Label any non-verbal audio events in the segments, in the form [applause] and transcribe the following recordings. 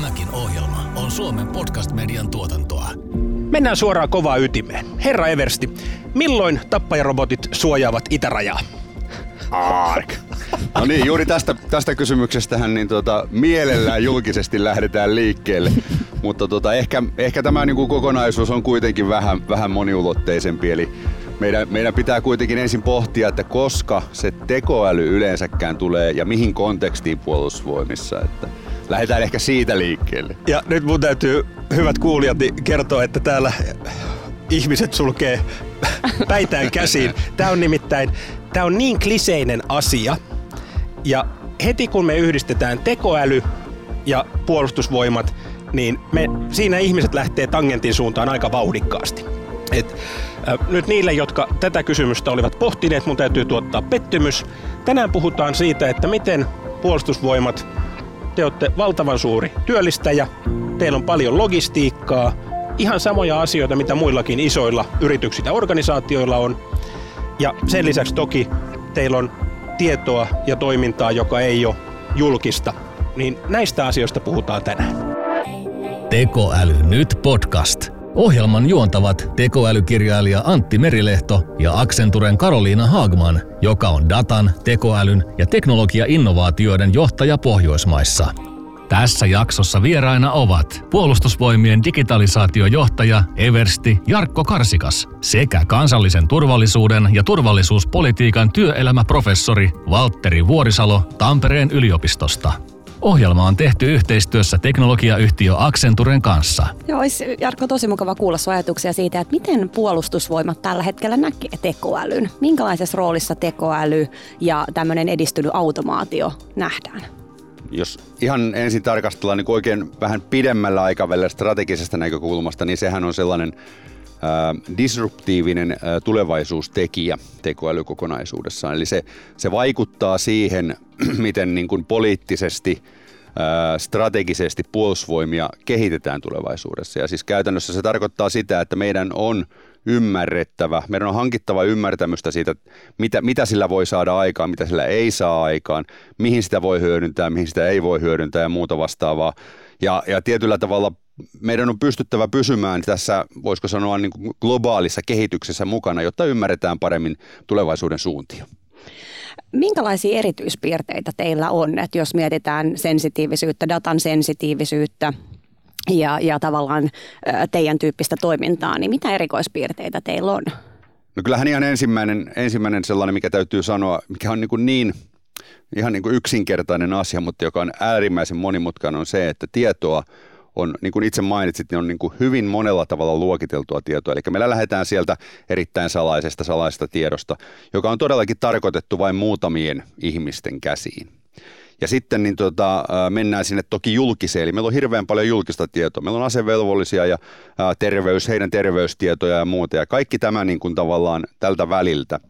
Tämäkin ohjelma on Suomen podcast-median tuotantoa. Mennään suoraan kovaa ytimeen. Herra Eversti, milloin tappajarobotit suojaavat itärajaa? Ark. No niin, juuri tästä, tästä kysymyksestähän niin tota, mielellään julkisesti lähdetään liikkeelle. Mutta tota, ehkä, ehkä tämä niin kuin kokonaisuus on kuitenkin vähän, vähän moniulotteisempi. Eli meidän, meidän pitää kuitenkin ensin pohtia, että koska se tekoäly yleensäkään tulee ja mihin kontekstiin puolustusvoimissa. Että lähdetään ehkä siitä liikkeelle. Ja nyt mun täytyy, hyvät kuulijat, niin kertoa, että täällä ihmiset sulkee päitään käsiin. Tämä on nimittäin, tämä on niin kliseinen asia. Ja heti kun me yhdistetään tekoäly ja puolustusvoimat, niin me, siinä ihmiset lähtee tangentin suuntaan aika vauhdikkaasti. Et, äh, nyt niille, jotka tätä kysymystä olivat pohtineet, mun täytyy tuottaa pettymys. Tänään puhutaan siitä, että miten puolustusvoimat, te olette valtavan suuri työllistäjä, teillä on paljon logistiikkaa, ihan samoja asioita, mitä muillakin isoilla yrityksillä ja organisaatioilla on. Ja sen lisäksi toki teillä on tietoa ja toimintaa, joka ei ole julkista. Niin näistä asioista puhutaan tänään. Tekoäly nyt podcast. Ohjelman juontavat tekoälykirjailija Antti Merilehto ja Accenturen Karoliina Haagman, joka on datan, tekoälyn ja teknologia-innovaatioiden johtaja Pohjoismaissa. Tässä jaksossa vieraina ovat puolustusvoimien digitalisaatiojohtaja Eversti Jarkko Karsikas sekä kansallisen turvallisuuden ja turvallisuuspolitiikan työelämäprofessori Valtteri Vuorisalo Tampereen yliopistosta. Ohjelma on tehty yhteistyössä teknologiayhtiö Accenturen kanssa. Joo, olisi Jarkko tosi mukava kuulla sun ajatuksia siitä, että miten puolustusvoimat tällä hetkellä näkee tekoälyn. Minkälaisessa roolissa tekoäly ja tämmöinen edistynyt automaatio nähdään? Jos ihan ensin tarkastellaan niin oikein vähän pidemmällä aikavälillä strategisesta näkökulmasta, niin sehän on sellainen disruptiivinen tulevaisuustekijä tekoälykokonaisuudessaan. Eli se, se vaikuttaa siihen, [clears throat] miten niin kuin poliittisesti strategisesti puolustusvoimia kehitetään tulevaisuudessa. Ja siis käytännössä se tarkoittaa sitä, että meidän on ymmärrettävä, meidän on hankittava ymmärtämystä siitä, mitä, mitä sillä voi saada aikaan, mitä sillä ei saa aikaan, mihin sitä voi hyödyntää, mihin sitä ei voi hyödyntää ja muuta vastaavaa. Ja, ja tietyllä tavalla meidän on pystyttävä pysymään tässä, voisiko sanoa, niin kuin globaalissa kehityksessä mukana, jotta ymmärretään paremmin tulevaisuuden suuntia. Minkälaisia erityispiirteitä teillä on, että jos mietitään sensitiivisyyttä, datan sensitiivisyyttä ja, ja tavallaan teidän tyyppistä toimintaa, niin mitä erikoispiirteitä teillä on? No kyllähän ihan ensimmäinen, ensimmäinen sellainen, mikä täytyy sanoa, mikä on niin, kuin niin ihan niin kuin yksinkertainen asia, mutta joka on äärimmäisen monimutkainen, on se, että tietoa on, niin kuin itse mainitsit, niin on niin kuin hyvin monella tavalla luokiteltua tietoa. Eli me lähdetään sieltä erittäin salaisesta salaisesta tiedosta, joka on todellakin tarkoitettu vain muutamien ihmisten käsiin. Ja sitten niin tota, mennään sinne toki julkiseen, eli meillä on hirveän paljon julkista tietoa. Meillä on asevelvollisia ja terveys, heidän terveystietoja ja muuta, ja kaikki tämä niin kuin tavallaan tältä väliltä.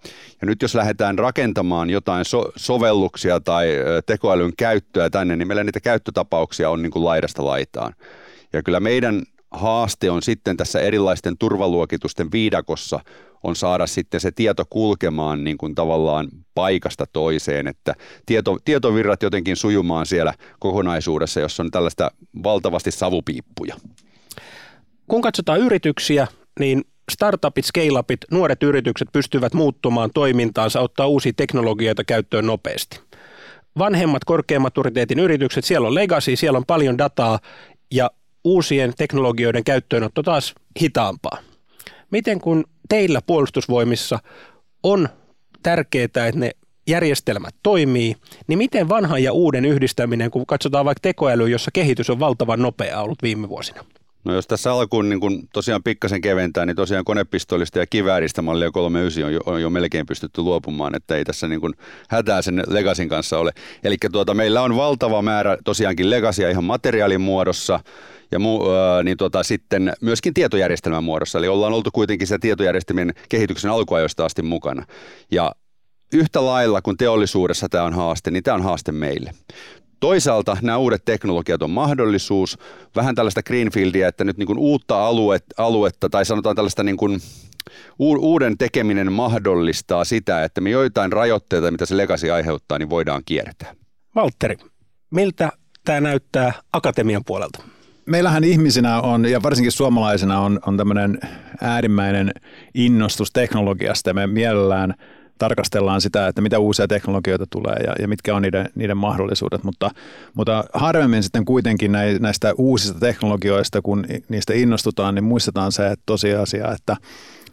Ja nyt jos lähdetään rakentamaan jotain so- sovelluksia tai tekoälyn käyttöä tänne, niin meillä niitä käyttötapauksia on niin kuin laidasta laitaan. Ja kyllä meidän haaste on sitten tässä erilaisten turvaluokitusten viidakossa on saada sitten se tieto kulkemaan niin kuin tavallaan paikasta toiseen, että tieto, tietovirrat jotenkin sujumaan siellä kokonaisuudessa, jossa on tällaista valtavasti savupiippuja. Kun katsotaan yrityksiä, niin startupit, scale-upit, nuoret yritykset pystyvät muuttumaan toimintaansa, ottaa uusia teknologioita käyttöön nopeasti. Vanhemmat korkeamaturiteetin yritykset, siellä on legacy, siellä on paljon dataa ja uusien teknologioiden käyttöönotto taas hitaampaa. Miten kun teillä puolustusvoimissa on tärkeää, että ne järjestelmät toimii, niin miten vanhan ja uuden yhdistäminen, kun katsotaan vaikka tekoäly, jossa kehitys on valtavan nopeaa ollut viime vuosina? No jos tässä alkuun niin kun tosiaan pikkasen keventää, niin tosiaan konepistollista ja kivääristä mallia 39 on jo, on jo melkein pystytty luopumaan, että ei tässä niin kun hätää sen Legasin kanssa ole. Eli tuota, meillä on valtava määrä tosiaankin Legasia ihan materiaalin muodossa, ja mu, äh, niin tota, sitten myöskin tietojärjestelmän muodossa. Eli ollaan oltu kuitenkin se tietojärjestelmien kehityksen alkuajoista asti mukana. Ja yhtä lailla kuin teollisuudessa tämä on haaste, niin tämä on haaste meille. Toisaalta nämä uudet teknologiat on mahdollisuus, vähän tällaista greenfieldia, että nyt niin kuin uutta aluet, aluetta tai sanotaan tällaista niin kuin uuden tekeminen mahdollistaa sitä, että me joitain rajoitteita, mitä se legacy aiheuttaa, niin voidaan kiertää. Valtteri, miltä tämä näyttää akatemian puolelta? Meillähän ihmisinä on, ja varsinkin suomalaisina on, on tämmöinen äärimmäinen innostus teknologiasta ja me mielellään tarkastellaan sitä, että mitä uusia teknologioita tulee ja, ja mitkä on niiden, niiden mahdollisuudet, mutta, mutta harvemmin sitten kuitenkin näistä uusista teknologioista, kun niistä innostutaan, niin muistetaan se että tosiasia, että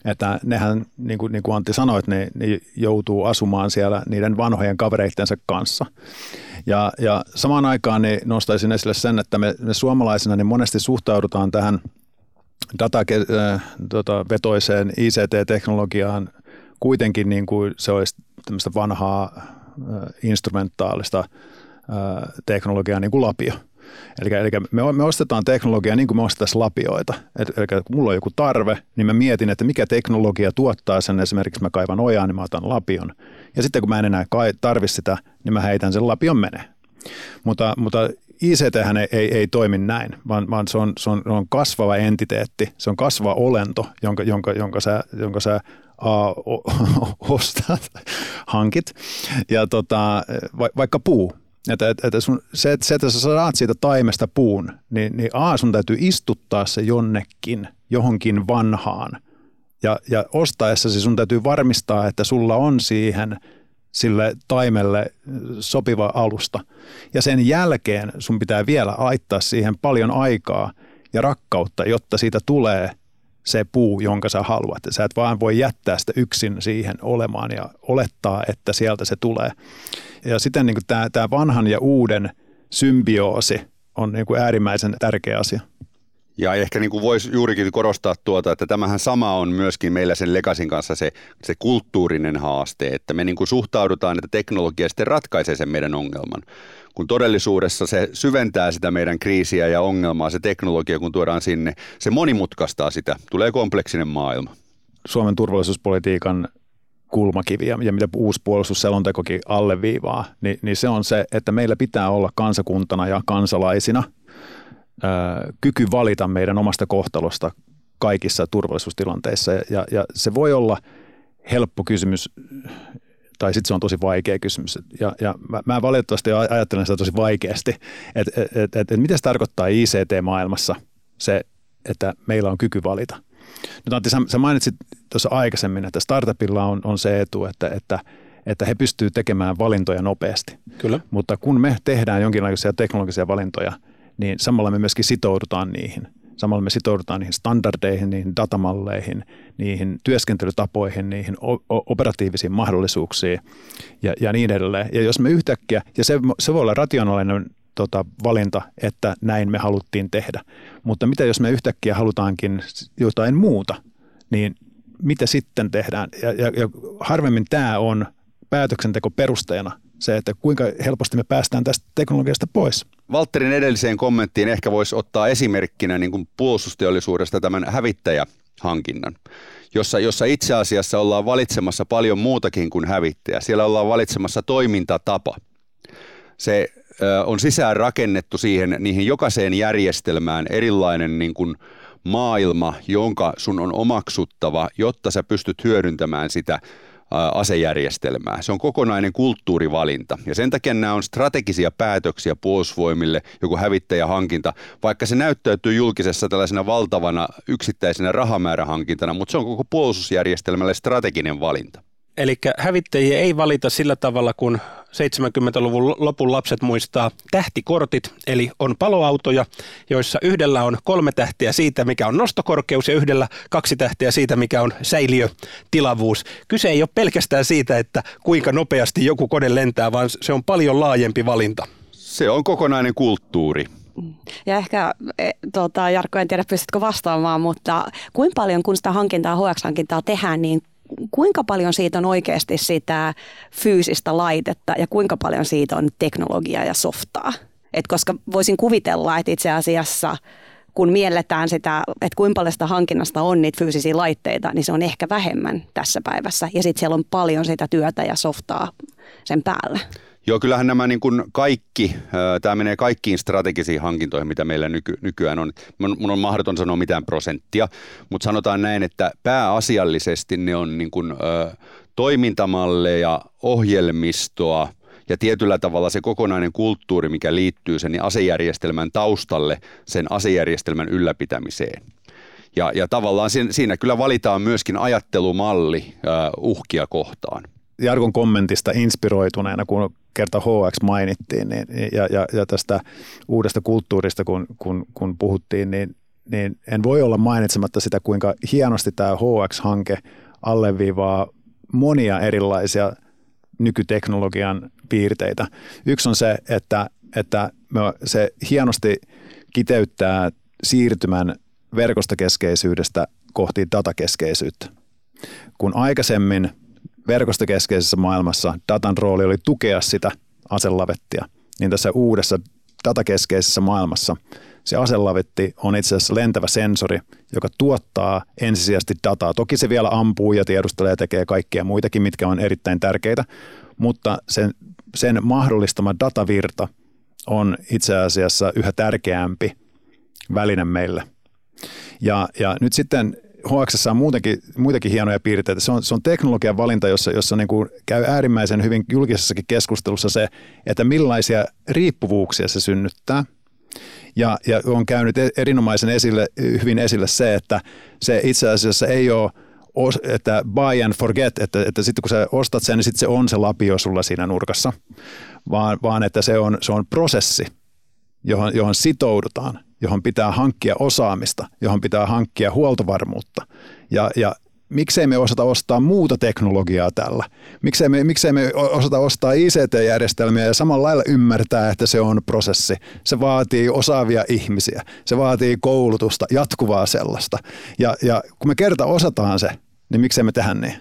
että nehän, niin kuin, niin kuin Antti sanoi, että ne, ne joutuu asumaan siellä niiden vanhojen kavereittensa kanssa. Ja, ja samaan aikaan niin nostaisin esille sen, että me, me suomalaisina niin monesti suhtaudutaan tähän datavetoiseen äh, ICT-teknologiaan kuitenkin niin kuin se olisi tämmöistä vanhaa äh, instrumentaalista äh, teknologiaa niin kuin lapio. Eli, eli me, me ostetaan teknologiaa niin kuin me ostetaan lapioita. Et, eli kun mulla on joku tarve, niin mä mietin, että mikä teknologia tuottaa sen. Esimerkiksi mä kaivan ojaa, niin mä otan lapion. Ja sitten kun mä en enää tarvi sitä, niin mä heitän sen lapion menee. Mutta, mutta ICT ei, ei, ei toimi näin, vaan, vaan se, on, se, on, se on kasvava entiteetti, se on kasvava olento, jonka, jonka, jonka sä, jonka sä o, [laughs] ostat, hankit. Ja tota, va, vaikka puu, että, että, että sun, se, että, se, että sä saat siitä taimesta puun, niin, niin A, sun täytyy istuttaa se jonnekin, johonkin vanhaan. Ja, ja ostaessasi sun täytyy varmistaa, että sulla on siihen sille taimelle sopiva alusta. Ja sen jälkeen sun pitää vielä laittaa siihen paljon aikaa ja rakkautta, jotta siitä tulee se puu, jonka sä haluat. Sä et vaan voi jättää sitä yksin siihen olemaan ja olettaa, että sieltä se tulee. Ja sitten niin tämä, vanhan ja uuden symbioosi on niin kuin äärimmäisen tärkeä asia. Ja ehkä niin kuin voisi juurikin korostaa tuota, että tämähän sama on myöskin meillä sen Legasin kanssa se, se kulttuurinen haaste, että me niin kuin suhtaudutaan, että teknologia sitten ratkaisee sen meidän ongelman. Kun todellisuudessa se syventää sitä meidän kriisiä ja ongelmaa, se teknologia kun tuodaan sinne, se monimutkaistaa sitä, tulee kompleksinen maailma. Suomen turvallisuuspolitiikan kulmakiviä ja mitä uusi puolustusselontekokin alleviivaa, niin, niin se on se, että meillä pitää olla kansakuntana ja kansalaisina ää, kyky valita meidän omasta kohtalosta kaikissa turvallisuustilanteissa. Ja, ja se voi olla helppo kysymys tai sitten se on tosi vaikea kysymys. Ja, ja mä, mä valitettavasti ajattelen sitä tosi vaikeasti, että et, et, et, et mitä se tarkoittaa ICT-maailmassa se, että meillä on kyky valita. Nyt Antti, sä, sä mainitsit tuossa aikaisemmin, että startupilla on, on se etu, että, että, että he pystyvät tekemään valintoja nopeasti. Kyllä. Mutta kun me tehdään jonkinlaisia teknologisia valintoja, niin samalla me myöskin sitoudutaan niihin. Samalla me sitoudutaan niihin standardeihin, niihin datamalleihin, niihin työskentelytapoihin, niihin operatiivisiin mahdollisuuksiin ja, ja niin edelleen. Ja jos me yhtäkkiä, ja se, se voi olla rationaalinen tota, valinta, että näin me haluttiin tehdä. Mutta mitä jos me yhtäkkiä halutaankin jotain muuta, niin mitä sitten tehdään? Ja, ja, ja harvemmin tämä on päätöksenteko perusteena se, että kuinka helposti me päästään tästä teknologiasta pois. Valtterin edelliseen kommenttiin ehkä voisi ottaa esimerkkinä niin kuin puolustusteollisuudesta tämän hävittäjähankinnan, jossa, jossa itse asiassa ollaan valitsemassa paljon muutakin kuin hävittäjä. Siellä ollaan valitsemassa toimintatapa. Se on sisään rakennettu siihen, niihin jokaiseen järjestelmään erilainen niin kuin maailma, jonka sun on omaksuttava, jotta sä pystyt hyödyntämään sitä asejärjestelmää. Se on kokonainen kulttuurivalinta ja sen takia nämä on strategisia päätöksiä puolustusvoimille, joku hävittäjähankinta, vaikka se näyttäytyy julkisessa tällaisena valtavana yksittäisenä rahamäärähankintana, mutta se on koko puolustusjärjestelmälle strateginen valinta. Eli hävittäjiä ei valita sillä tavalla, kun 70-luvun lopun lapset muistaa tähtikortit, eli on paloautoja, joissa yhdellä on kolme tähtiä siitä, mikä on nostokorkeus ja yhdellä kaksi tähtiä siitä, mikä on säiliötilavuus. Kyse ei ole pelkästään siitä, että kuinka nopeasti joku kone lentää, vaan se on paljon laajempi valinta. Se on kokonainen kulttuuri. Ja ehkä, tota, Jarkko, en tiedä pystytkö vastaamaan, mutta kuinka paljon kun sitä hankintaa, HX-hankintaa tehdään, niin kuinka paljon siitä on oikeasti sitä fyysistä laitetta ja kuinka paljon siitä on teknologiaa ja softaa? Et koska voisin kuvitella, että itse asiassa kun mielletään sitä, että kuinka paljon sitä hankinnasta on niitä fyysisiä laitteita, niin se on ehkä vähemmän tässä päivässä. Ja sitten siellä on paljon sitä työtä ja softaa sen päälle. Joo, kyllähän nämä niin kuin kaikki, tämä menee kaikkiin strategisiin hankintoihin, mitä meillä nyky, nykyään on. Mun on mahdoton sanoa mitään prosenttia, mutta sanotaan näin, että pääasiallisesti ne on niin kuin, toimintamalleja, ohjelmistoa ja tietyllä tavalla se kokonainen kulttuuri, mikä liittyy sen asejärjestelmän taustalle, sen asejärjestelmän ylläpitämiseen. Ja, ja tavallaan siinä, siinä kyllä valitaan myöskin ajattelumalli uh, uhkia kohtaan. Jarkon kommentista inspiroituneena, kun kerta HX mainittiin niin, ja, ja, ja tästä uudesta kulttuurista, kun, kun, kun puhuttiin, niin, niin en voi olla mainitsematta sitä, kuinka hienosti tämä HX-hanke alleviivaa monia erilaisia nykyteknologian piirteitä. Yksi on se, että, että se hienosti kiteyttää siirtymän verkostokeskeisyydestä kohti datakeskeisyyttä. Kun aikaisemmin verkostokeskeisessä maailmassa datan rooli oli tukea sitä aselavettia, niin tässä uudessa datakeskeisessä maailmassa se aselavetti on itse asiassa lentävä sensori, joka tuottaa ensisijaisesti dataa. Toki se vielä ampuu ja tiedustelee ja tekee kaikkia muitakin, mitkä on erittäin tärkeitä, mutta sen, sen mahdollistama datavirta on itse asiassa yhä tärkeämpi väline meille. Ja, ja nyt sitten HX on muutenkin, muitakin hienoja piirteitä. Se on, se on teknologian valinta, jossa, jossa niin kuin käy äärimmäisen hyvin julkisessakin keskustelussa se, että millaisia riippuvuuksia se synnyttää. Ja, ja on käynyt e-, erinomaisen esille, hyvin esille se, että se itse asiassa ei ole että buy and forget, että, että sitten kun sä ostat sen, niin sitten se on se lapio sulla siinä nurkassa, vaan, vaan että se on, se on prosessi, johon, johon sitoudutaan johon pitää hankkia osaamista, johon pitää hankkia huoltovarmuutta. Ja, ja miksei me osata ostaa muuta teknologiaa tällä? Miksei me, miksei me osata ostaa ICT-järjestelmiä ja samalla lailla ymmärtää, että se on prosessi. Se vaatii osaavia ihmisiä, se vaatii koulutusta, jatkuvaa sellaista. Ja, ja kun me kerta osataan se, niin miksei me tehdä niin?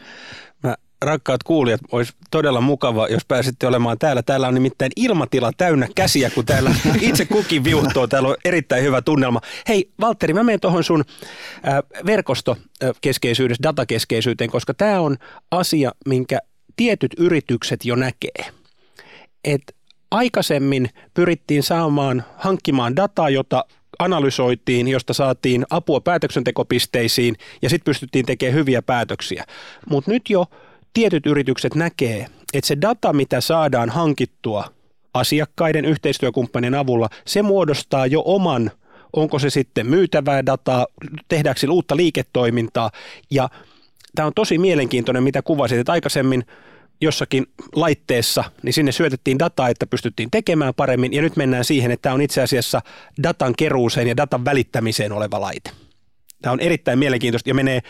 Rakkaat kuulijat, olisi todella mukava, jos pääsitte olemaan täällä. Täällä on nimittäin ilmatila täynnä käsiä, kun täällä [laughs] itse kukin viuhtoo. Täällä on erittäin hyvä tunnelma. Hei, Valtteri, mä menen tuohon sun verkostokeskeisyydestä, datakeskeisyyteen, koska tämä on asia, minkä tietyt yritykset jo näkee. Et aikaisemmin pyrittiin saamaan, hankkimaan dataa, jota analysoitiin, josta saatiin apua päätöksentekopisteisiin ja sitten pystyttiin tekemään hyviä päätöksiä. Mutta nyt jo tietyt yritykset näkee, että se data, mitä saadaan hankittua asiakkaiden yhteistyökumppanien avulla, se muodostaa jo oman, onko se sitten myytävää dataa, tehdäänkö sillä uutta liiketoimintaa. Ja tämä on tosi mielenkiintoinen, mitä kuvasit, että aikaisemmin jossakin laitteessa, niin sinne syötettiin dataa, että pystyttiin tekemään paremmin, ja nyt mennään siihen, että tämä on itse asiassa datan keruuseen ja datan välittämiseen oleva laite. Tämä on erittäin mielenkiintoista ja menee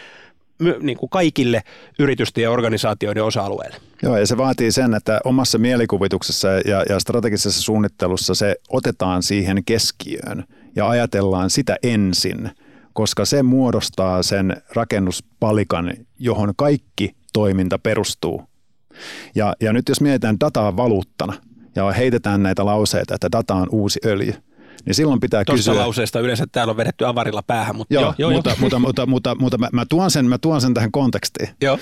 niin kuin kaikille yritysten ja organisaatioiden osa-alueille. Joo, ja se vaatii sen, että omassa mielikuvituksessa ja, ja strategisessa suunnittelussa se otetaan siihen keskiöön ja ajatellaan sitä ensin, koska se muodostaa sen rakennuspalikan, johon kaikki toiminta perustuu. Ja, ja nyt jos mietitään dataa valuuttana ja heitetään näitä lauseita, että data on uusi öljy – niin silloin pitää Tuosta kysyä. lauseesta yleensä täällä on vedetty avarilla päähän, mutta joo, joo, joo, mutta, jo. mutta, mutta, mutta, mutta mä, mä, tuon sen, mä tuon sen tähän kontekstiin. Joo.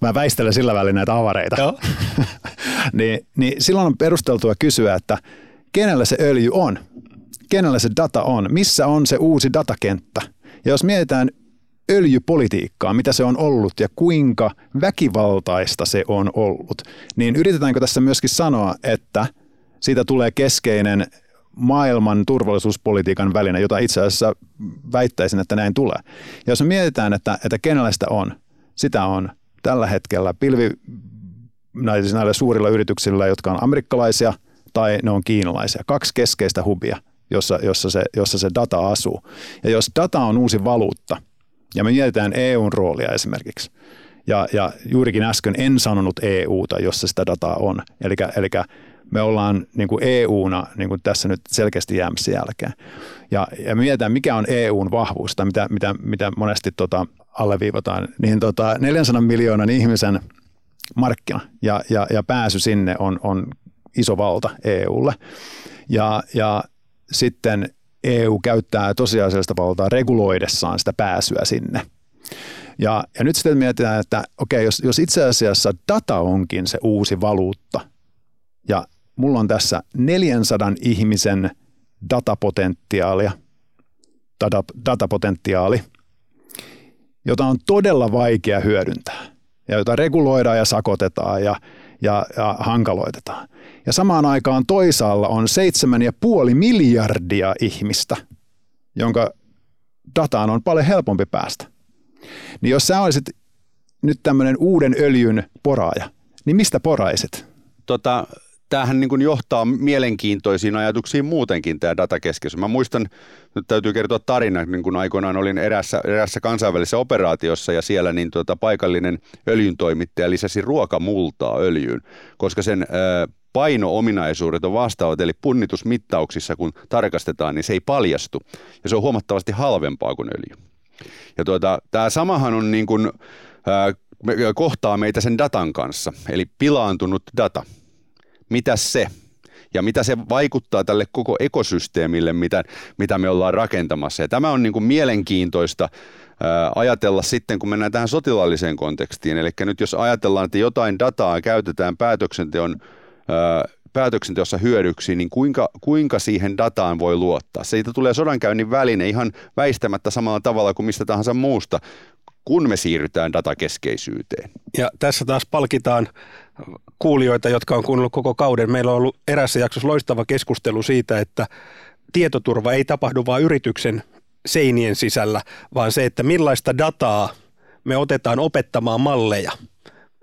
Mä väistelen sillä välin näitä avareita. Joo. [laughs] niin, niin silloin on perusteltua kysyä, että kenellä se öljy on? Kenellä se data on? Missä on se uusi datakenttä? Ja jos mietitään öljypolitiikkaa, mitä se on ollut ja kuinka väkivaltaista se on ollut, niin yritetäänkö tässä myöskin sanoa, että siitä tulee keskeinen maailman turvallisuuspolitiikan väline, jota itse asiassa väittäisin, että näin tulee. Ja jos me mietitään, että, että kenellä sitä on, sitä on tällä hetkellä pilvi näillä, näillä suurilla yrityksillä, jotka on amerikkalaisia tai ne on kiinalaisia. Kaksi keskeistä hubia, jossa, jossa, se, jossa se data asuu. Ja jos data on uusi valuutta, ja me mietitään EUn roolia esimerkiksi, ja, ja juurikin äsken en sanonut EUta, jossa sitä dataa on. Eli me ollaan niin kuin EU-na niin kuin tässä nyt selkeästi jäämässä jälkeen. Ja, ja mietitään, mikä on EUn vahvuus, tai mitä, mitä, mitä monesti tota alleviivataan, niin tota 400 miljoonan ihmisen markkina ja, ja, ja pääsy sinne on, on iso valta EUlle. Ja, ja sitten EU käyttää tosiasiallista valtaa reguloidessaan sitä pääsyä sinne. Ja, ja nyt sitten mietitään, että okei, jos, jos itse asiassa data onkin se uusi valuutta, ja mulla on tässä 400 ihmisen datapotentiaalia, data, datapotentiaali, jota on todella vaikea hyödyntää ja jota reguloidaan ja sakotetaan ja, ja, ja hankaloitetaan. ja samaan aikaan toisaalla on 7,5 miljardia ihmistä, jonka dataan on paljon helpompi päästä. Niin jos sä olisit nyt tämmöinen uuden öljyn poraaja, niin mistä poraisit? Tota, tämähän niin johtaa mielenkiintoisiin ajatuksiin muutenkin tämä datakeskeys. Mä muistan, nyt täytyy kertoa tarina, niin kun aikoinaan olin erässä, erässä kansainvälisessä operaatiossa ja siellä niin tuota, paikallinen öljyntoimittaja lisäsi ruokamultaa öljyyn, koska sen ö, paino-ominaisuudet on vastaavat, eli punnitusmittauksissa kun tarkastetaan, niin se ei paljastu ja se on huomattavasti halvempaa kuin öljy. Ja tuota, tämä samahan on niin kuin, ö, kohtaa meitä sen datan kanssa, eli pilaantunut data – mitä se ja mitä se vaikuttaa tälle koko ekosysteemille, mitä, mitä me ollaan rakentamassa. Ja tämä on niin kuin mielenkiintoista ää, ajatella sitten, kun mennään tähän sotilaalliseen kontekstiin. Eli nyt jos ajatellaan, että jotain dataa käytetään päätöksenteon ää, päätöksenteossa hyödyksi, niin kuinka, kuinka siihen dataan voi luottaa? Siitä tulee sodankäynnin väline ihan väistämättä samalla tavalla kuin mistä tahansa muusta, kun me siirrytään datakeskeisyyteen. Ja tässä taas palkitaan kuulijoita, jotka on kuunnellut koko kauden. Meillä on ollut erässä jaksossa loistava keskustelu siitä, että tietoturva ei tapahdu vain yrityksen seinien sisällä, vaan se, että millaista dataa me otetaan opettamaan malleja.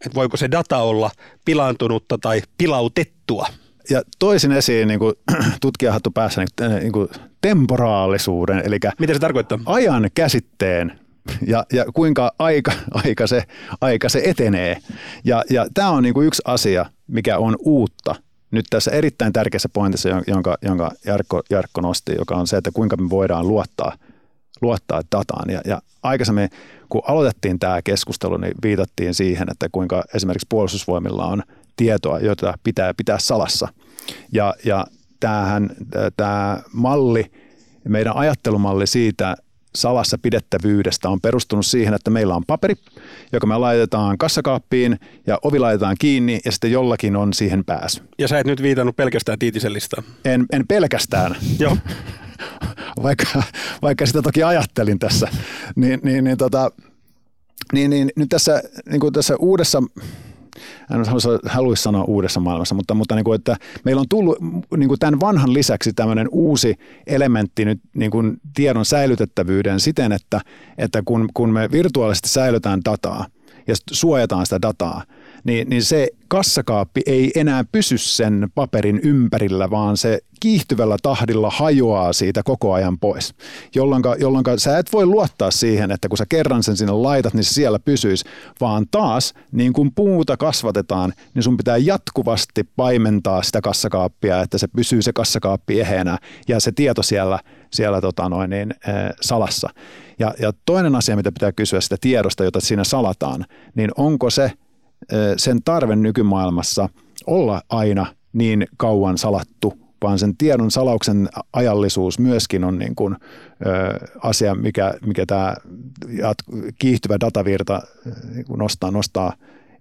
Että voiko se data olla pilaantunutta tai pilautettua. Ja toisin esiin niin kuin, [clears throat] tutkijahattu päässä niin, niin kuin temporaalisuuden, eli Mitä se tarkoittaa? ajan käsitteen ja, ja kuinka aika, aika, se, aika se etenee. Ja, ja tämä on niin kuin yksi asia, mikä on uutta nyt tässä erittäin tärkeässä pointissa, jonka, jonka Jarkko, Jarkko nosti, joka on se, että kuinka me voidaan luottaa, luottaa dataan. Ja, ja aikaisemmin, kun aloitettiin tämä keskustelu, niin viitattiin siihen, että kuinka esimerkiksi puolustusvoimilla on tietoa, jota pitää pitää salassa. Ja, ja tämähän, tämä malli, meidän ajattelumalli siitä, salassa pidettävyydestä on perustunut siihen, että meillä on paperi, joka me laitetaan kassakaappiin ja ovi laitetaan kiinni ja sitten jollakin on siihen pääsy. Ja sä et nyt viitannut pelkästään Tiitisen listaan. En, en pelkästään. Joo. [laughs] vaikka, vaikka sitä toki ajattelin tässä. Niin, niin, niin, tota, niin, niin nyt tässä, niin kuin tässä uudessa en haluaisi sanoa uudessa maailmassa, mutta, mutta niin kuin, että meillä on tullut niin kuin tämän vanhan lisäksi tämmöinen uusi elementti nyt niin kuin tiedon säilytettävyyden siten, että, että kun, kun me virtuaalisesti säilytään dataa ja suojataan sitä dataa, niin, niin se kassakaappi ei enää pysy sen paperin ympärillä, vaan se kiihtyvällä tahdilla hajoaa siitä koko ajan pois. Jolloin, sä et voi luottaa siihen, että kun sä kerran sen sinne laitat, niin se siellä pysyisi, vaan taas niin kuin puuta kasvatetaan, niin sun pitää jatkuvasti paimentaa sitä kassakaappia, että se pysyy se kassakaappi eheenä ja se tieto siellä, siellä tota noin, niin, äh, salassa. Ja, ja toinen asia, mitä pitää kysyä sitä tiedosta, jota siinä salataan, niin onko se sen tarve nykymaailmassa olla aina niin kauan salattu, vaan sen tiedon salauksen ajallisuus myöskin on niin kuin, ö, asia, mikä, mikä tämä kiihtyvä datavirta niin nostaa, nostaa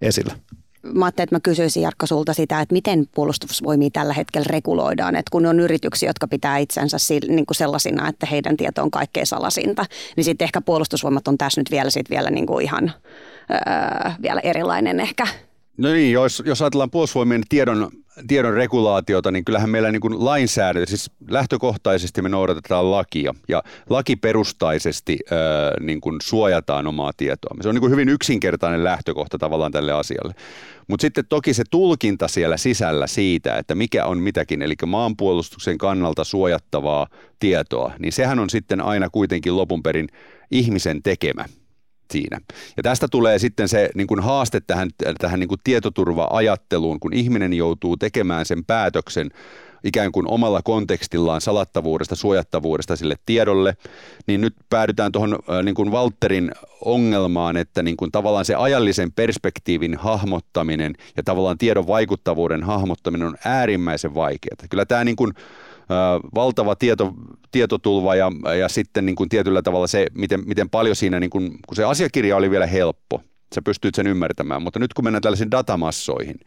esille. Mä ajattelin, että mä kysyisin Jarkko sulta sitä, että miten puolustusvoimia tällä hetkellä reguloidaan, että kun on yrityksiä, jotka pitää itsensä niin kuin sellaisina, että heidän tieto on kaikkein salasinta, niin sitten ehkä puolustusvoimat on tässä nyt vielä, sit vielä niin kuin ihan öö, vielä erilainen ehkä. No niin, jos, jos ajatellaan puolustusvoimien tiedon, tiedon regulaatiota, niin kyllähän meillä niin kuin lainsäädäntö, siis lähtökohtaisesti me noudatetaan lakia ja lakiperustaisesti öö, niin kuin suojataan omaa tietoa. Se on niin kuin hyvin yksinkertainen lähtökohta tavallaan tälle asialle. Mutta sitten toki se tulkinta siellä sisällä siitä, että mikä on mitäkin, eli maanpuolustuksen kannalta suojattavaa tietoa, niin sehän on sitten aina kuitenkin lopun perin ihmisen tekemä siinä. Ja tästä tulee sitten se niin kuin haaste tähän, tähän niin kuin tietoturva-ajatteluun, kun ihminen joutuu tekemään sen päätöksen ikään kuin omalla kontekstillaan salattavuudesta, suojattavuudesta sille tiedolle, niin nyt päädytään tuohon niin kuin Walterin ongelmaan, että niin kuin tavallaan se ajallisen perspektiivin hahmottaminen ja tavallaan tiedon vaikuttavuuden hahmottaminen on äärimmäisen vaikeaa. Kyllä tämä niin kuin, valtava tieto, tietotulva ja, ja sitten niin kuin tietyllä tavalla se, miten, miten paljon siinä, niin kuin, kun se asiakirja oli vielä helppo, sä pystyt sen ymmärtämään, mutta nyt kun mennään tällaisiin datamassoihin,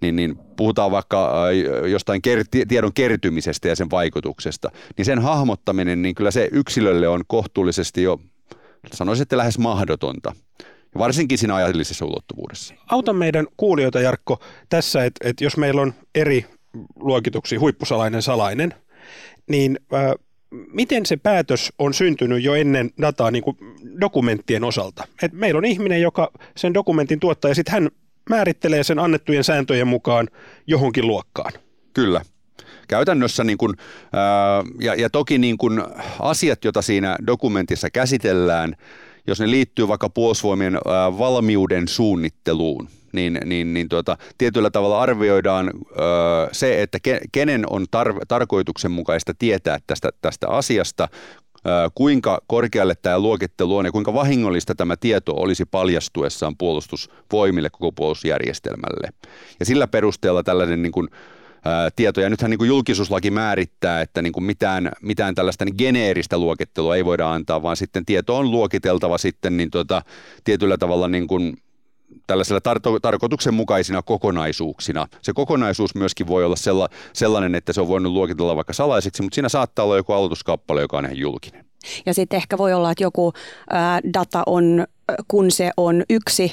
niin, niin puhutaan vaikka jostain ker, tiedon kertymisestä ja sen vaikutuksesta, niin sen hahmottaminen, niin kyllä se yksilölle on kohtuullisesti jo, sanoisin, että lähes mahdotonta. Varsinkin siinä ajallisessa ulottuvuudessa. Auta meidän kuulijoita, Jarkko, tässä, että, että jos meillä on eri luokituksi huippusalainen salainen, niin miten se päätös on syntynyt jo ennen dataa niin kuin dokumenttien osalta? Et meillä on ihminen, joka sen dokumentin tuottaa ja sitten hän määrittelee sen annettujen sääntöjen mukaan johonkin luokkaan. Kyllä. Käytännössä niin kun, ää, ja, ja toki niin kun asiat, joita siinä dokumentissa käsitellään, jos ne liittyy vaikka puolustusvoimien valmiuden suunnitteluun, niin, niin, niin tuota, tietyllä tavalla arvioidaan ö, se, että ke, kenen on tar, tarkoituksenmukaista tietää tästä, tästä asiasta, kuinka korkealle tämä luokittelu on ja kuinka vahingollista tämä tieto olisi paljastuessaan puolustusvoimille koko puolustusjärjestelmälle. Ja sillä perusteella tällainen niin kuin, tietoja. Nythän niin kuin julkisuuslaki määrittää, että niin kuin mitään, mitään tällaista niin geneeristä luokittelua ei voida antaa, vaan sitten tieto on luokiteltava sitten niin tuota, tietyllä tavalla niin kuin tällaisella tar- tarkoituksenmukaisina kokonaisuuksina. Se kokonaisuus myöskin voi olla sella- sellainen, että se on voinut luokitella vaikka salaiseksi, mutta siinä saattaa olla joku aloituskappale, joka on ihan julkinen. Ja sitten ehkä voi olla, että joku ää, data on, kun se on yksi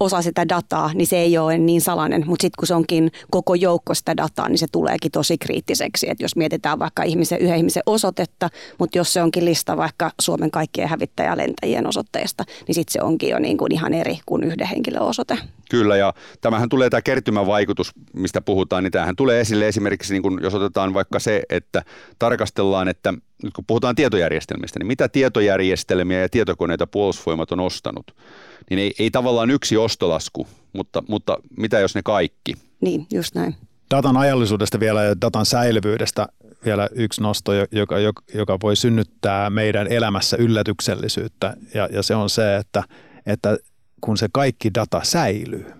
osa sitä dataa, niin se ei ole niin salainen, mutta sitten kun se onkin koko joukko sitä dataa, niin se tuleekin tosi kriittiseksi. että jos mietitään vaikka ihmisen, yhden ihmisen osoitetta, mutta jos se onkin lista vaikka Suomen kaikkien hävittäjälentäjien osoitteista, niin sitten se onkin jo niin kuin ihan eri kuin yhden henkilön osoite. Kyllä, ja tämähän tulee tämä kertymävaikutus, mistä puhutaan, niin tämähän tulee esille esimerkiksi, niin kun jos otetaan vaikka se, että tarkastellaan, että nyt kun puhutaan tietojärjestelmistä, niin mitä tietojärjestelmiä ja tietokoneita puolustusvoimat on ostanut? Niin ei, ei tavallaan yksi ostolasku, mutta, mutta mitä jos ne kaikki? Niin, just näin. Datan ajallisuudesta vielä ja datan säilyvyydestä vielä yksi nosto, joka, joka, joka voi synnyttää meidän elämässä yllätyksellisyyttä ja, ja se on se, että, että kun se kaikki data säilyy.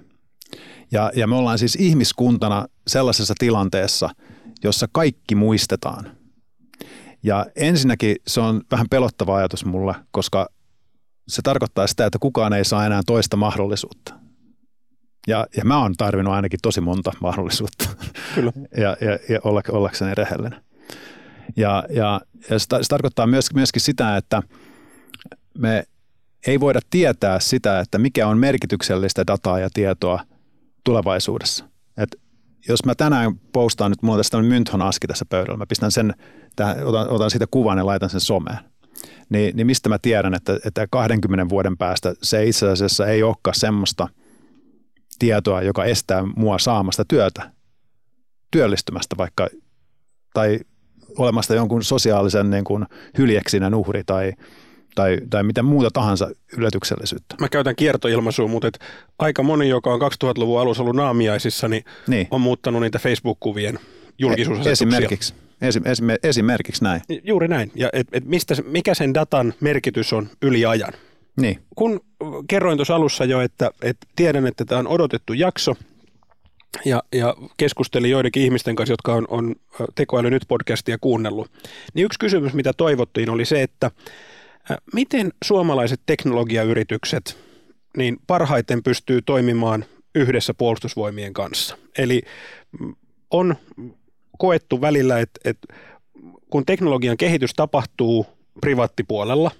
Ja, ja me ollaan siis ihmiskuntana sellaisessa tilanteessa, jossa kaikki muistetaan. Ja ensinnäkin se on vähän pelottava ajatus mulle, koska se tarkoittaa sitä, että kukaan ei saa enää toista mahdollisuutta. Ja, ja mä oon tarvinnut ainakin tosi monta mahdollisuutta Kyllä. [laughs] ja, ja, ja ollakseni rehellinen. Ja, ja, ja se, se tarkoittaa myös, myöskin sitä, että me ei voida tietää sitä, että mikä on merkityksellistä dataa ja tietoa tulevaisuudessa. Et jos mä tänään postaan nyt, mulla on tässä Mynthon aski tässä pöydällä, mä pistän sen, tähän, otan, otan siitä kuvan ja laitan sen someen niin, niin mistä mä tiedän, että, että 20 vuoden päästä se itse asiassa ei olekaan semmoista tietoa, joka estää mua saamasta työtä, työllistymästä vaikka, tai olemasta jonkun sosiaalisen niin kuin hyljeksinen uhri tai, tai, tai mitä muuta tahansa yllätyksellisyyttä. Mä käytän kiertoilmaisua, mutta et aika moni, joka on 2000-luvun alussa ollut naamiaisissa, niin, niin. on muuttanut niitä Facebook-kuvien julkisuusasetuksia. Esimerkiksi. Esim, esim, esimerkiksi näin. Juuri näin. Ja et, et mistä, mikä sen datan merkitys on yli ajan? Niin. Kun kerroin tuossa alussa jo, että, että tiedän, että tämä on odotettu jakso, ja, ja keskustelin joidenkin ihmisten kanssa, jotka on, on Tekoäly nyt podcastia kuunnellut, niin yksi kysymys, mitä toivottiin, oli se, että miten suomalaiset teknologiayritykset niin parhaiten pystyy toimimaan yhdessä puolustusvoimien kanssa. Eli mm, on koettu välillä, että, että kun teknologian kehitys tapahtuu privaattipuolella,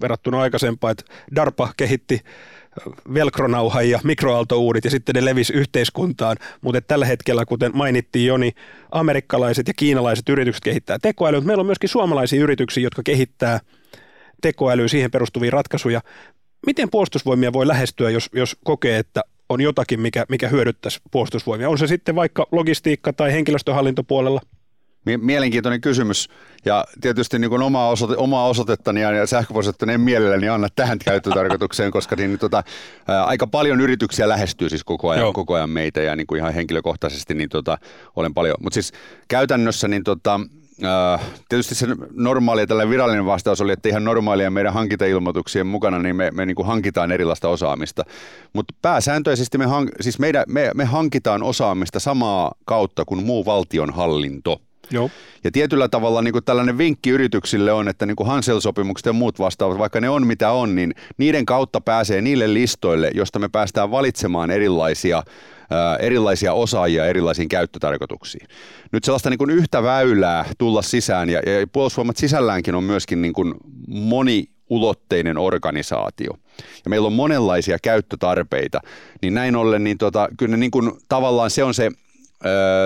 verrattuna aikaisempaan, että DARPA kehitti velkronauhan ja mikroaaltouudit ja sitten ne levisi yhteiskuntaan, mutta tällä hetkellä, kuten mainittiin jo, niin amerikkalaiset ja kiinalaiset yritykset kehittää tekoälyä, mutta meillä on myöskin suomalaisia yrityksiä, jotka kehittää tekoälyä siihen perustuvia ratkaisuja. Miten puolustusvoimia voi lähestyä, jos, jos kokee, että on jotakin, mikä, mikä hyödyttäisi puolustusvoimia. On se sitten vaikka logistiikka tai henkilöstöhallintopuolella? Mielenkiintoinen kysymys. Ja tietysti niin kuin omaa, osoite, omaa osoitettani ja sähköpositteani en mielelläni anna tähän käyttötarkoitukseen, [laughs] koska niin, tota, ää, aika paljon yrityksiä lähestyy siis koko ajan, koko ajan meitä ja niin kuin ihan henkilökohtaisesti niin tota, olen paljon. Mutta siis käytännössä niin tota, tietysti se normaali ja virallinen vastaus oli, että ihan normaalia meidän hankintailmoituksien mukana, niin me, me niin kuin hankitaan erilaista osaamista. Mutta pääsääntöisesti me, hank, siis meidän, me, me hankitaan osaamista samaa kautta kuin muu valtionhallinto. Joo. Ja tietyllä tavalla niin kuin tällainen vinkki yrityksille on, että niin kuin Hansel-sopimukset ja muut vastaavat, vaikka ne on mitä on, niin niiden kautta pääsee niille listoille, josta me päästään valitsemaan erilaisia erilaisia osaajia erilaisiin käyttötarkoituksiin. Nyt sellaista niin kuin yhtä väylää tulla sisään ja, ja puolustusvoimat sisälläänkin on myöskin niin kuin moni ulotteinen organisaatio. Ja meillä on monenlaisia käyttötarpeita, niin näin ollen niin tota, kyllä niin kuin, tavallaan se on se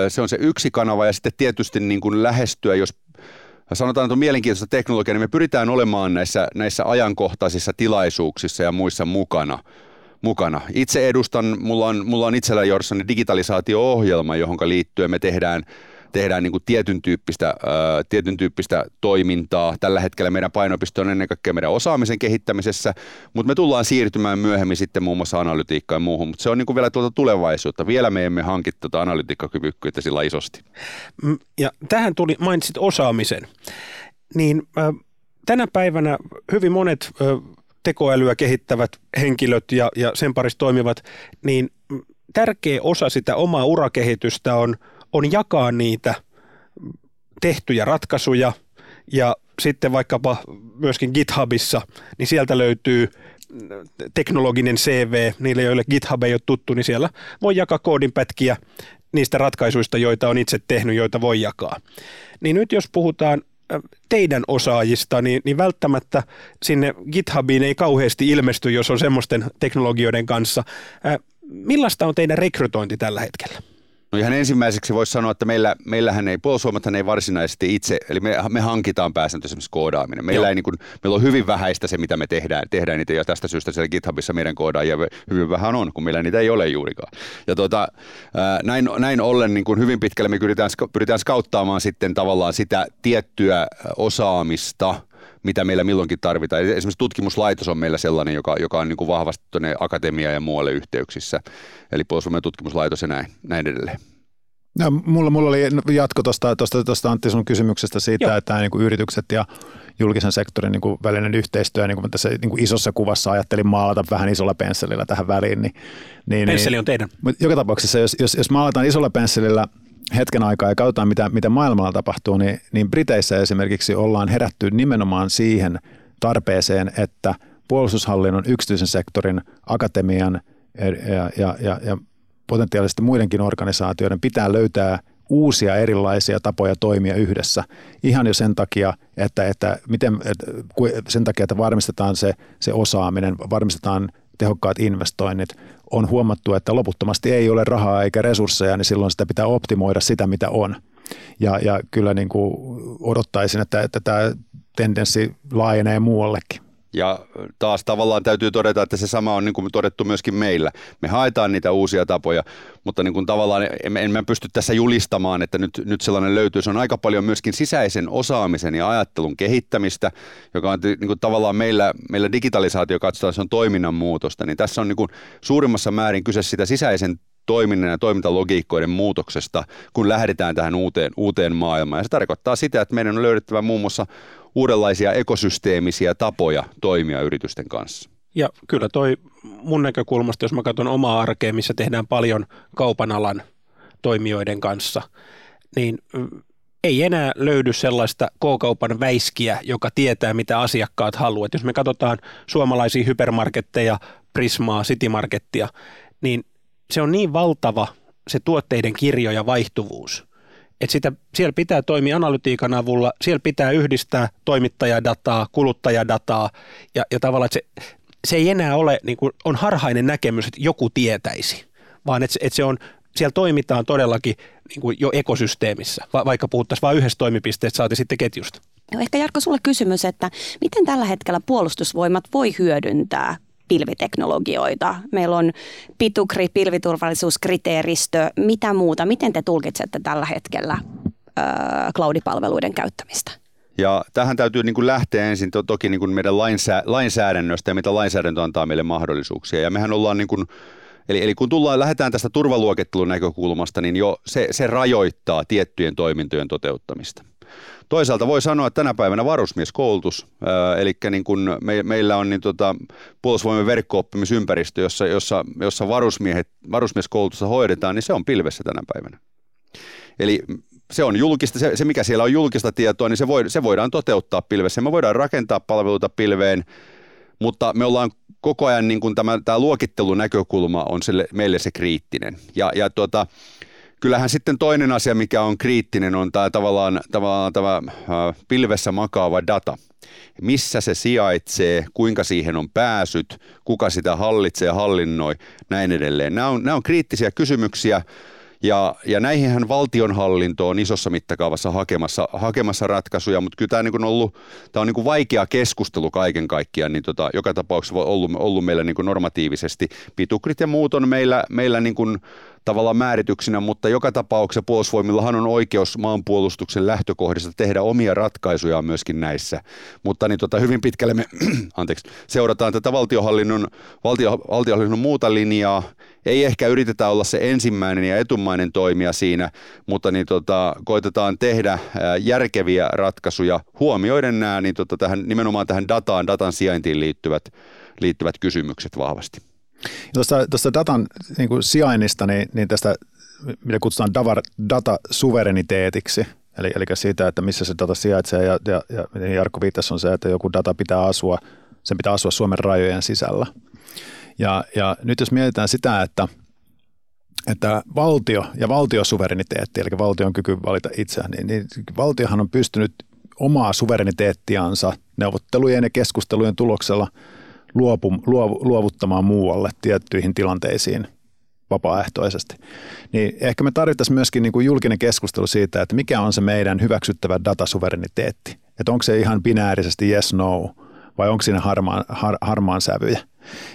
se on se yksi kanava ja sitten tietysti niin kuin lähestyä, jos sanotaan, että on mielenkiintoista teknologiaa, niin me pyritään olemaan näissä, näissä ajankohtaisissa tilaisuuksissa ja muissa mukana. mukana. Itse edustan, mulla on, mulla on itsellä Jorssonin digitalisaatio-ohjelma, johon liittyen me tehdään – tehdään niin kuin tietyn, tyyppistä, ää, tietyn tyyppistä toimintaa. Tällä hetkellä meidän painopiste on ennen kaikkea meidän osaamisen kehittämisessä, mutta me tullaan siirtymään myöhemmin sitten muun muassa analytiikkaan ja muuhun, mutta se on niin kuin vielä tuota tulevaisuutta. Vielä me emme hanki tuota analytiikkakyvykkyyttä sillä isosti. Mm, ja tähän tuli, mainitsit osaamisen, niin äh, tänä päivänä hyvin monet äh, tekoälyä kehittävät henkilöt ja, ja sen parissa toimivat, niin tärkeä osa sitä omaa urakehitystä on – on jakaa niitä tehtyjä ratkaisuja ja sitten vaikkapa myöskin GitHubissa, niin sieltä löytyy teknologinen CV, niille joille GitHub ei ole tuttu, niin siellä voi jakaa koodinpätkiä niistä ratkaisuista, joita on itse tehnyt, joita voi jakaa. Niin nyt jos puhutaan teidän osaajista, niin, niin välttämättä sinne GitHubiin ei kauheasti ilmesty, jos on semmoisten teknologioiden kanssa. Millaista on teidän rekrytointi tällä hetkellä? No ihan ensimmäiseksi voisi sanoa, että meillä, meillähän ei, puolustusvoimathan ei varsinaisesti itse, eli me, me hankitaan pääsääntöisesti koodaaminen. Meillä, ei niin kuin, meillä on hyvin vähäistä se, mitä me tehdään, tehdään niitä, ja tästä syystä siellä GitHubissa meidän koodaajia hyvin vähän on, kun meillä niitä ei ole juurikaan. Ja tuota, näin, näin ollen niin kuin hyvin pitkälle me pyritään, pyritään skauttaamaan sitten tavallaan sitä tiettyä osaamista, mitä meillä milloinkin tarvitaan. Esimerkiksi tutkimuslaitos on meillä sellainen, joka, joka on niin kuin vahvasti tuonne akatemia ja muualle yhteyksissä. Eli puolustusvoimien tutkimuslaitos ja näin, näin edelleen. No, mulla, mulla oli jatko tuosta Antti sun kysymyksestä siitä, Joo. että niin kuin yritykset ja julkisen sektorin niin kuin välinen yhteistyö, niin kuin tässä niin kuin isossa kuvassa ajattelin maalata vähän isolla pensselillä tähän väliin. Niin, niin, Pensseli on teidän. Mutta joka tapauksessa, jos, jos, jos maalataan isolla pensselillä hetken aikaa ja katsotaan, mitä, mitä maailmalla tapahtuu, niin, niin Briteissä esimerkiksi ollaan herätty nimenomaan siihen tarpeeseen, että puolustushallinnon, yksityisen sektorin, akatemian ja, ja, ja, ja potentiaalisesti muidenkin organisaatioiden pitää löytää uusia erilaisia tapoja toimia yhdessä. Ihan jo sen takia, että, että miten, sen takia, että varmistetaan se, se osaaminen, varmistetaan tehokkaat investoinnit, on huomattu, että loputtomasti ei ole rahaa eikä resursseja, niin silloin sitä pitää optimoida sitä, mitä on. Ja, ja kyllä niin kuin odottaisin, että, että tämä tendenssi laajenee muuallekin. Ja taas tavallaan täytyy todeta, että se sama on niin kuin todettu myöskin meillä. Me haetaan niitä uusia tapoja, mutta niin kuin tavallaan en, en mä pysty tässä julistamaan, että nyt, nyt sellainen löytyy. Se on aika paljon myöskin sisäisen osaamisen ja ajattelun kehittämistä, joka on niin kuin tavallaan meillä, meillä digitalisaatio katsotaan, se on toiminnan muutosta. Niin tässä on niin kuin suurimmassa määrin kyse sitä sisäisen toiminnan ja toimintalogiikkoiden muutoksesta, kun lähdetään tähän uuteen, uuteen maailmaan. Ja se tarkoittaa sitä, että meidän on löydettävä muun muassa uudenlaisia ekosysteemisiä tapoja toimia yritysten kanssa. Ja kyllä toi mun näkökulmasta, jos mä katson omaa arkea, missä tehdään paljon kaupan alan toimijoiden kanssa, niin ei enää löydy sellaista K-kaupan väiskiä, joka tietää, mitä asiakkaat haluavat. Jos me katsotaan suomalaisia hypermarketteja, Prismaa, Citymarkettia, niin se on niin valtava se tuotteiden kirjo ja vaihtuvuus, että sitä, siellä pitää toimia analytiikan avulla, siellä pitää yhdistää toimittajadataa, kuluttajadataa ja, ja tavallaan, että se, se ei enää ole, niin kuin, on harhainen näkemys, että joku tietäisi, vaan että, että se on, siellä toimitaan todellakin niin kuin jo ekosysteemissä, va, vaikka puhuttaisiin vain yhdestä toimipisteestä, saati sitten ketjusta. No ehkä Jarkko, sulle kysymys, että miten tällä hetkellä puolustusvoimat voi hyödyntää pilviteknologioita. Meillä on Pitukri, pilviturvallisuuskriteeristö, mitä muuta. Miten te tulkitsette tällä hetkellä cloudipalveluiden käyttämistä? Ja tähän täytyy niin kuin lähteä ensin to, toki niin kuin meidän lainsä, lainsäädännöstä ja mitä lainsäädäntö antaa meille mahdollisuuksia. Ja mehän ollaan niin kuin, Eli, eli kun tullaan, lähdetään tästä turvaluokittelun näkökulmasta, niin jo se, se rajoittaa tiettyjen toimintojen toteuttamista. Toisaalta voi sanoa, että tänä päivänä varusmieskoulutus, eli niin kun me, meillä on niin tota, puolustusvoimien verkko-oppimisympäristö, jossa, jossa, jossa varusmiehet, varusmieskoulutusta hoidetaan, niin se on pilvessä tänä päivänä. Eli se on julkista, se, se mikä siellä on julkista tietoa, niin se, voi, se voidaan toteuttaa pilvessä. Me voidaan rakentaa palveluita pilveen, mutta me ollaan koko ajan, niin kuin tämä, tämä luokittelunäkökulma on sille, meille se kriittinen. Ja, ja tuota, kyllähän sitten toinen asia, mikä on kriittinen, on tämä tavallaan, tavallaan tämä äh, pilvessä makaava data. Missä se sijaitsee, kuinka siihen on pääsyt, kuka sitä hallitsee hallinnoi, näin edelleen. Nämä on, nämä on kriittisiä kysymyksiä. Ja, ja näihinhän valtionhallinto on isossa mittakaavassa hakemassa, hakemassa ratkaisuja, mutta kyllä tämä niin on ollut tämä on niin vaikea keskustelu kaiken kaikkiaan, niin tota, joka tapauksessa on ollut, ollut meillä niin normatiivisesti. Pitukrit ja muut on meillä, meillä niin kuin tavallaan määrityksinä, mutta joka tapauksessa puolustusvoimillahan on oikeus maanpuolustuksen lähtökohdista tehdä omia ratkaisuja myöskin näissä. Mutta niin tota, hyvin pitkälle me [clears throat] anteeksi, seurataan tätä valtiohallinnon, valtio, valtiohallinnon muuta linjaa. Ei ehkä yritetä olla se ensimmäinen ja etumainen toimija siinä, mutta niin tota, koitetaan tehdä järkeviä ratkaisuja huomioiden nämä niin tota, tähän, nimenomaan tähän dataan, datan sijaintiin liittyvät, liittyvät kysymykset vahvasti. Tuosta, tuosta datan niin kuin sijainnista, niin, niin tästä, mitä kutsutaan davar, datasuvereniteetiksi, eli, eli siitä, että missä se data sijaitsee, ja, ja, ja Jarkko viittasi on se, että joku data pitää asua, sen pitää asua Suomen rajojen sisällä. Ja, ja nyt jos mietitään sitä, että, että valtio ja valtiosuvereniteetti, eli valtion kyky valita itseään, niin, niin valtiohan on pystynyt omaa suvereniteettiansa neuvottelujen ja keskustelujen tuloksella – luopu, luovu, luovuttamaan muualle tiettyihin tilanteisiin vapaaehtoisesti. Niin ehkä me tarvittaisiin myöskin niin kuin julkinen keskustelu siitä, että mikä on se meidän hyväksyttävä datasuvereniteetti. Että onko se ihan binäärisesti yes, no vai onko siinä harmaan, har, harmaan sävyjä.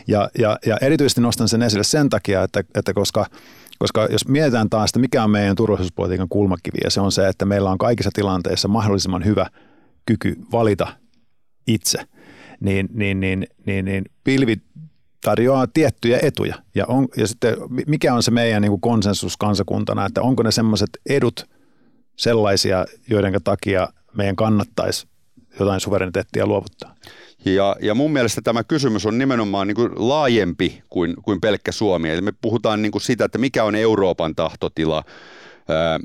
Ja, ja, ja erityisesti nostan sen esille sen takia, että, että koska, koska jos mietitään taas, että mikä on meidän turvallisuuspolitiikan kulmakivi, ja se on se, että meillä on kaikissa tilanteissa mahdollisimman hyvä kyky valita itse – niin, niin, niin, niin, niin pilvi tarjoaa tiettyjä etuja. Ja, on, ja sitten mikä on se meidän niin kuin konsensus kansakuntana, että onko ne sellaiset edut sellaisia, joiden takia meidän kannattaisi jotain suvereniteettia luovuttaa? Ja, ja mun mielestä tämä kysymys on nimenomaan niin kuin laajempi kuin, kuin pelkkä Suomi. Eli me puhutaan niin kuin sitä, että mikä on Euroopan tahtotila,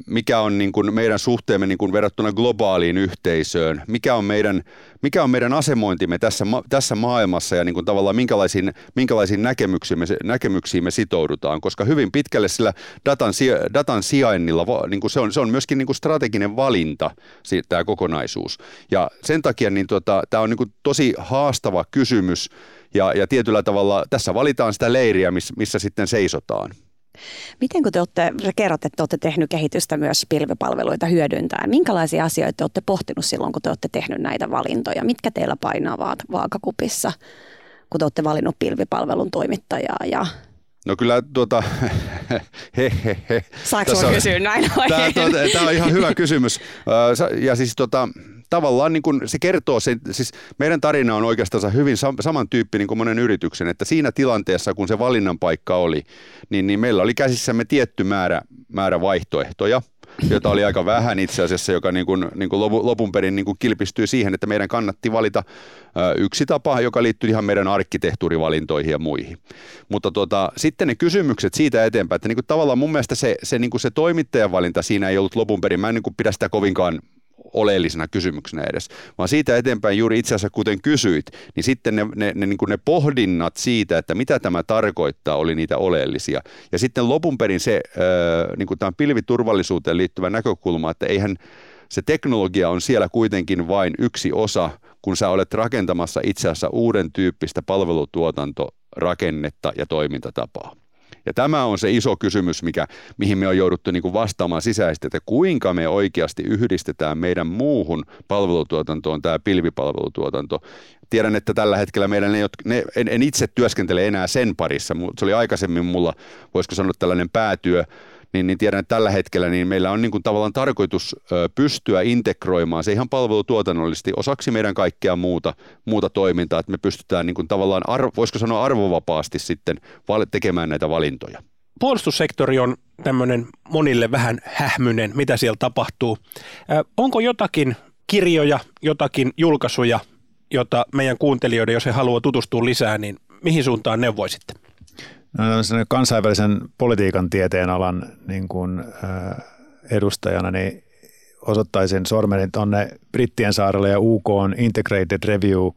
mikä on niin kuin meidän suhteemme niin kuin verrattuna globaaliin yhteisöön, mikä on meidän, mikä on meidän asemointimme tässä, tässä maailmassa ja niin kuin tavallaan minkälaisiin, minkälaisiin näkemyksiin, me, näkemyksiin me sitoudutaan, koska hyvin pitkälle sillä datan, datan sijainnilla niin kuin se, on, se on myöskin niin kuin strateginen valinta tämä kokonaisuus. Ja sen takia niin tota, tämä on niin kuin tosi haastava kysymys ja, ja tietyllä tavalla tässä valitaan sitä leiriä, missä, missä sitten seisotaan. Miten kun te olette, sä kerrot, että te olette tehnyt kehitystä myös pilvipalveluita hyödyntäen, minkälaisia asioita te olette pohtinut silloin, kun te olette tehnyt näitä valintoja? Mitkä teillä painaavat vaakakupissa, kun te olette valinnut pilvipalvelun toimittajaa ja No kyllä tuota, he, he, he. Saanko kysyä näin? Tämä, tuota, tämä on ihan hyvä kysymys. Ja siis tota, tavallaan niin kuin se kertoo, se, siis meidän tarina on oikeastaan hyvin samantyyppinen kuin monen yrityksen, että siinä tilanteessa, kun se valinnan paikka oli, niin, niin meillä oli käsissämme tietty määrä, määrä vaihtoehtoja – jota oli aika vähän itse asiassa, joka niin kuin, niin kuin lopun perin niin kuin kilpistyi siihen, että meidän kannatti valita yksi tapa, joka liittyy ihan meidän arkkitehtuurivalintoihin ja muihin. Mutta tota, sitten ne kysymykset siitä eteenpäin, että niin kuin tavallaan mun mielestä se, se, niin kuin se toimittajan valinta siinä ei ollut lopun perin, mä en niin kuin pidä sitä kovinkaan oleellisena kysymyksenä edes, vaan siitä eteenpäin juuri itse asiassa kuten kysyit, niin sitten ne, ne, ne, niin kuin ne pohdinnat siitä, että mitä tämä tarkoittaa, oli niitä oleellisia. Ja sitten lopun perin se niin kuin tämän pilviturvallisuuteen liittyvä näkökulma, että eihän se teknologia on siellä kuitenkin vain yksi osa, kun sä olet rakentamassa itse asiassa uuden tyyppistä palvelutuotantorakennetta ja toimintatapaa. Ja tämä on se iso kysymys, mikä, mihin me on jouduttu niin kuin vastaamaan sisäisesti, että kuinka me oikeasti yhdistetään meidän muuhun palvelutuotantoon tämä pilvipalvelutuotanto. Tiedän, että tällä hetkellä meidän ne, ne, en, en itse työskentele enää sen parissa, mutta se oli aikaisemmin mulla, voisiko sanoa tällainen päätyö, niin, niin tiedän, että tällä hetkellä niin meillä on niin kuin tavallaan tarkoitus pystyä integroimaan se ihan palvelutuotannollisesti osaksi meidän kaikkea muuta, muuta toimintaa, että me pystytään niin kuin tavallaan, arvo, voisiko sanoa arvovapaasti sitten tekemään näitä valintoja. Puolustussektori on tämmöinen monille vähän hähmynen, mitä siellä tapahtuu. Onko jotakin kirjoja, jotakin julkaisuja, jota meidän kuuntelijoiden, jos he haluaa tutustua lisää, niin mihin suuntaan neuvoisitte? No, kansainvälisen politiikan tieteen alan niin kuin, äh, edustajana, niin osoittaisin sormeni tuonne Brittien saarelle ja UK on Integrated Review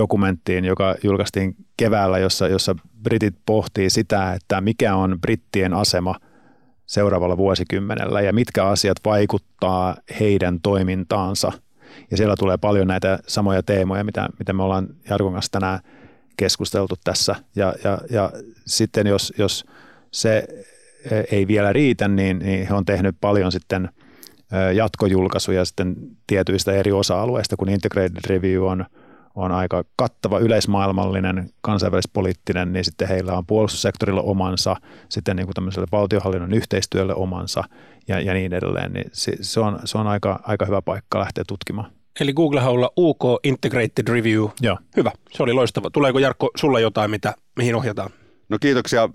dokumenttiin, joka julkaistiin keväällä, jossa, jossa britit pohtii sitä, että mikä on brittien asema seuraavalla vuosikymmenellä ja mitkä asiat vaikuttaa heidän toimintaansa. Ja siellä tulee paljon näitä samoja teemoja, mitä, mitä me ollaan Jarkon kanssa tänään keskusteltu tässä. Ja, ja, ja sitten jos, jos se ei vielä riitä, niin, niin he on tehnyt paljon sitten jatkojulkaisuja sitten tietyistä eri osa-alueista, kun Integrated Review on, on aika kattava yleismaailmallinen, kansainvälispoliittinen, niin sitten heillä on puolustussektorilla omansa, sitten niin kuin tämmöiselle valtiohallinnon yhteistyölle omansa ja, ja niin edelleen. Niin se, se, on, se on aika, aika hyvä paikka lähteä tutkimaan. Eli Googlehaulla UK Integrated Review. Joo. Hyvä, se oli loistava. Tuleeko Jarkko sulla jotain, mitä, mihin ohjataan? No kiitoksia.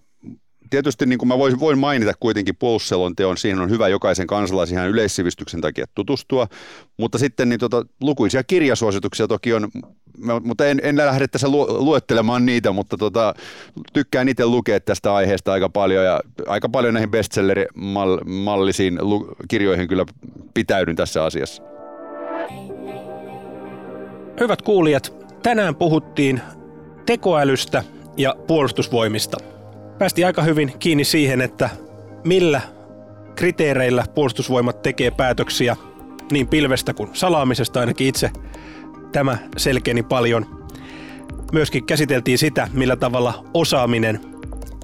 Tietysti niin kuin mä voin, voin mainita kuitenkin puolustusselonteon, siihen on hyvä jokaisen kansalaisen ihan yleissivistyksen takia tutustua, mutta sitten niin tota, lukuisia kirjasuosituksia toki on, mutta en, en lähde tässä lu, luettelemaan niitä, mutta tota, tykkään itse lukea tästä aiheesta aika paljon ja aika paljon näihin bestseller-mallisiin kirjoihin kyllä pitäydyn tässä asiassa. Hyvät kuulijat, tänään puhuttiin tekoälystä ja puolustusvoimista. Päästiin aika hyvin kiinni siihen, että millä kriteereillä puolustusvoimat tekee päätöksiä niin pilvestä kuin salaamisesta ainakin itse tämä selkeeni paljon. Myöskin käsiteltiin sitä, millä tavalla osaaminen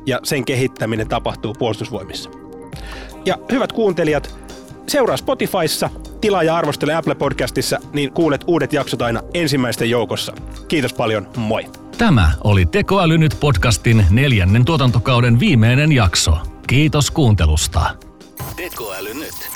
ja sen kehittäminen tapahtuu puolustusvoimissa. Ja hyvät kuuntelijat, seuraa Spotifyssa tilaa ja arvostele Apple Podcastissa, niin kuulet uudet jaksot aina ensimmäisten joukossa. Kiitos paljon, moi! Tämä oli Tekoäly nyt podcastin neljännen tuotantokauden viimeinen jakso. Kiitos kuuntelusta. Tekoäly nyt.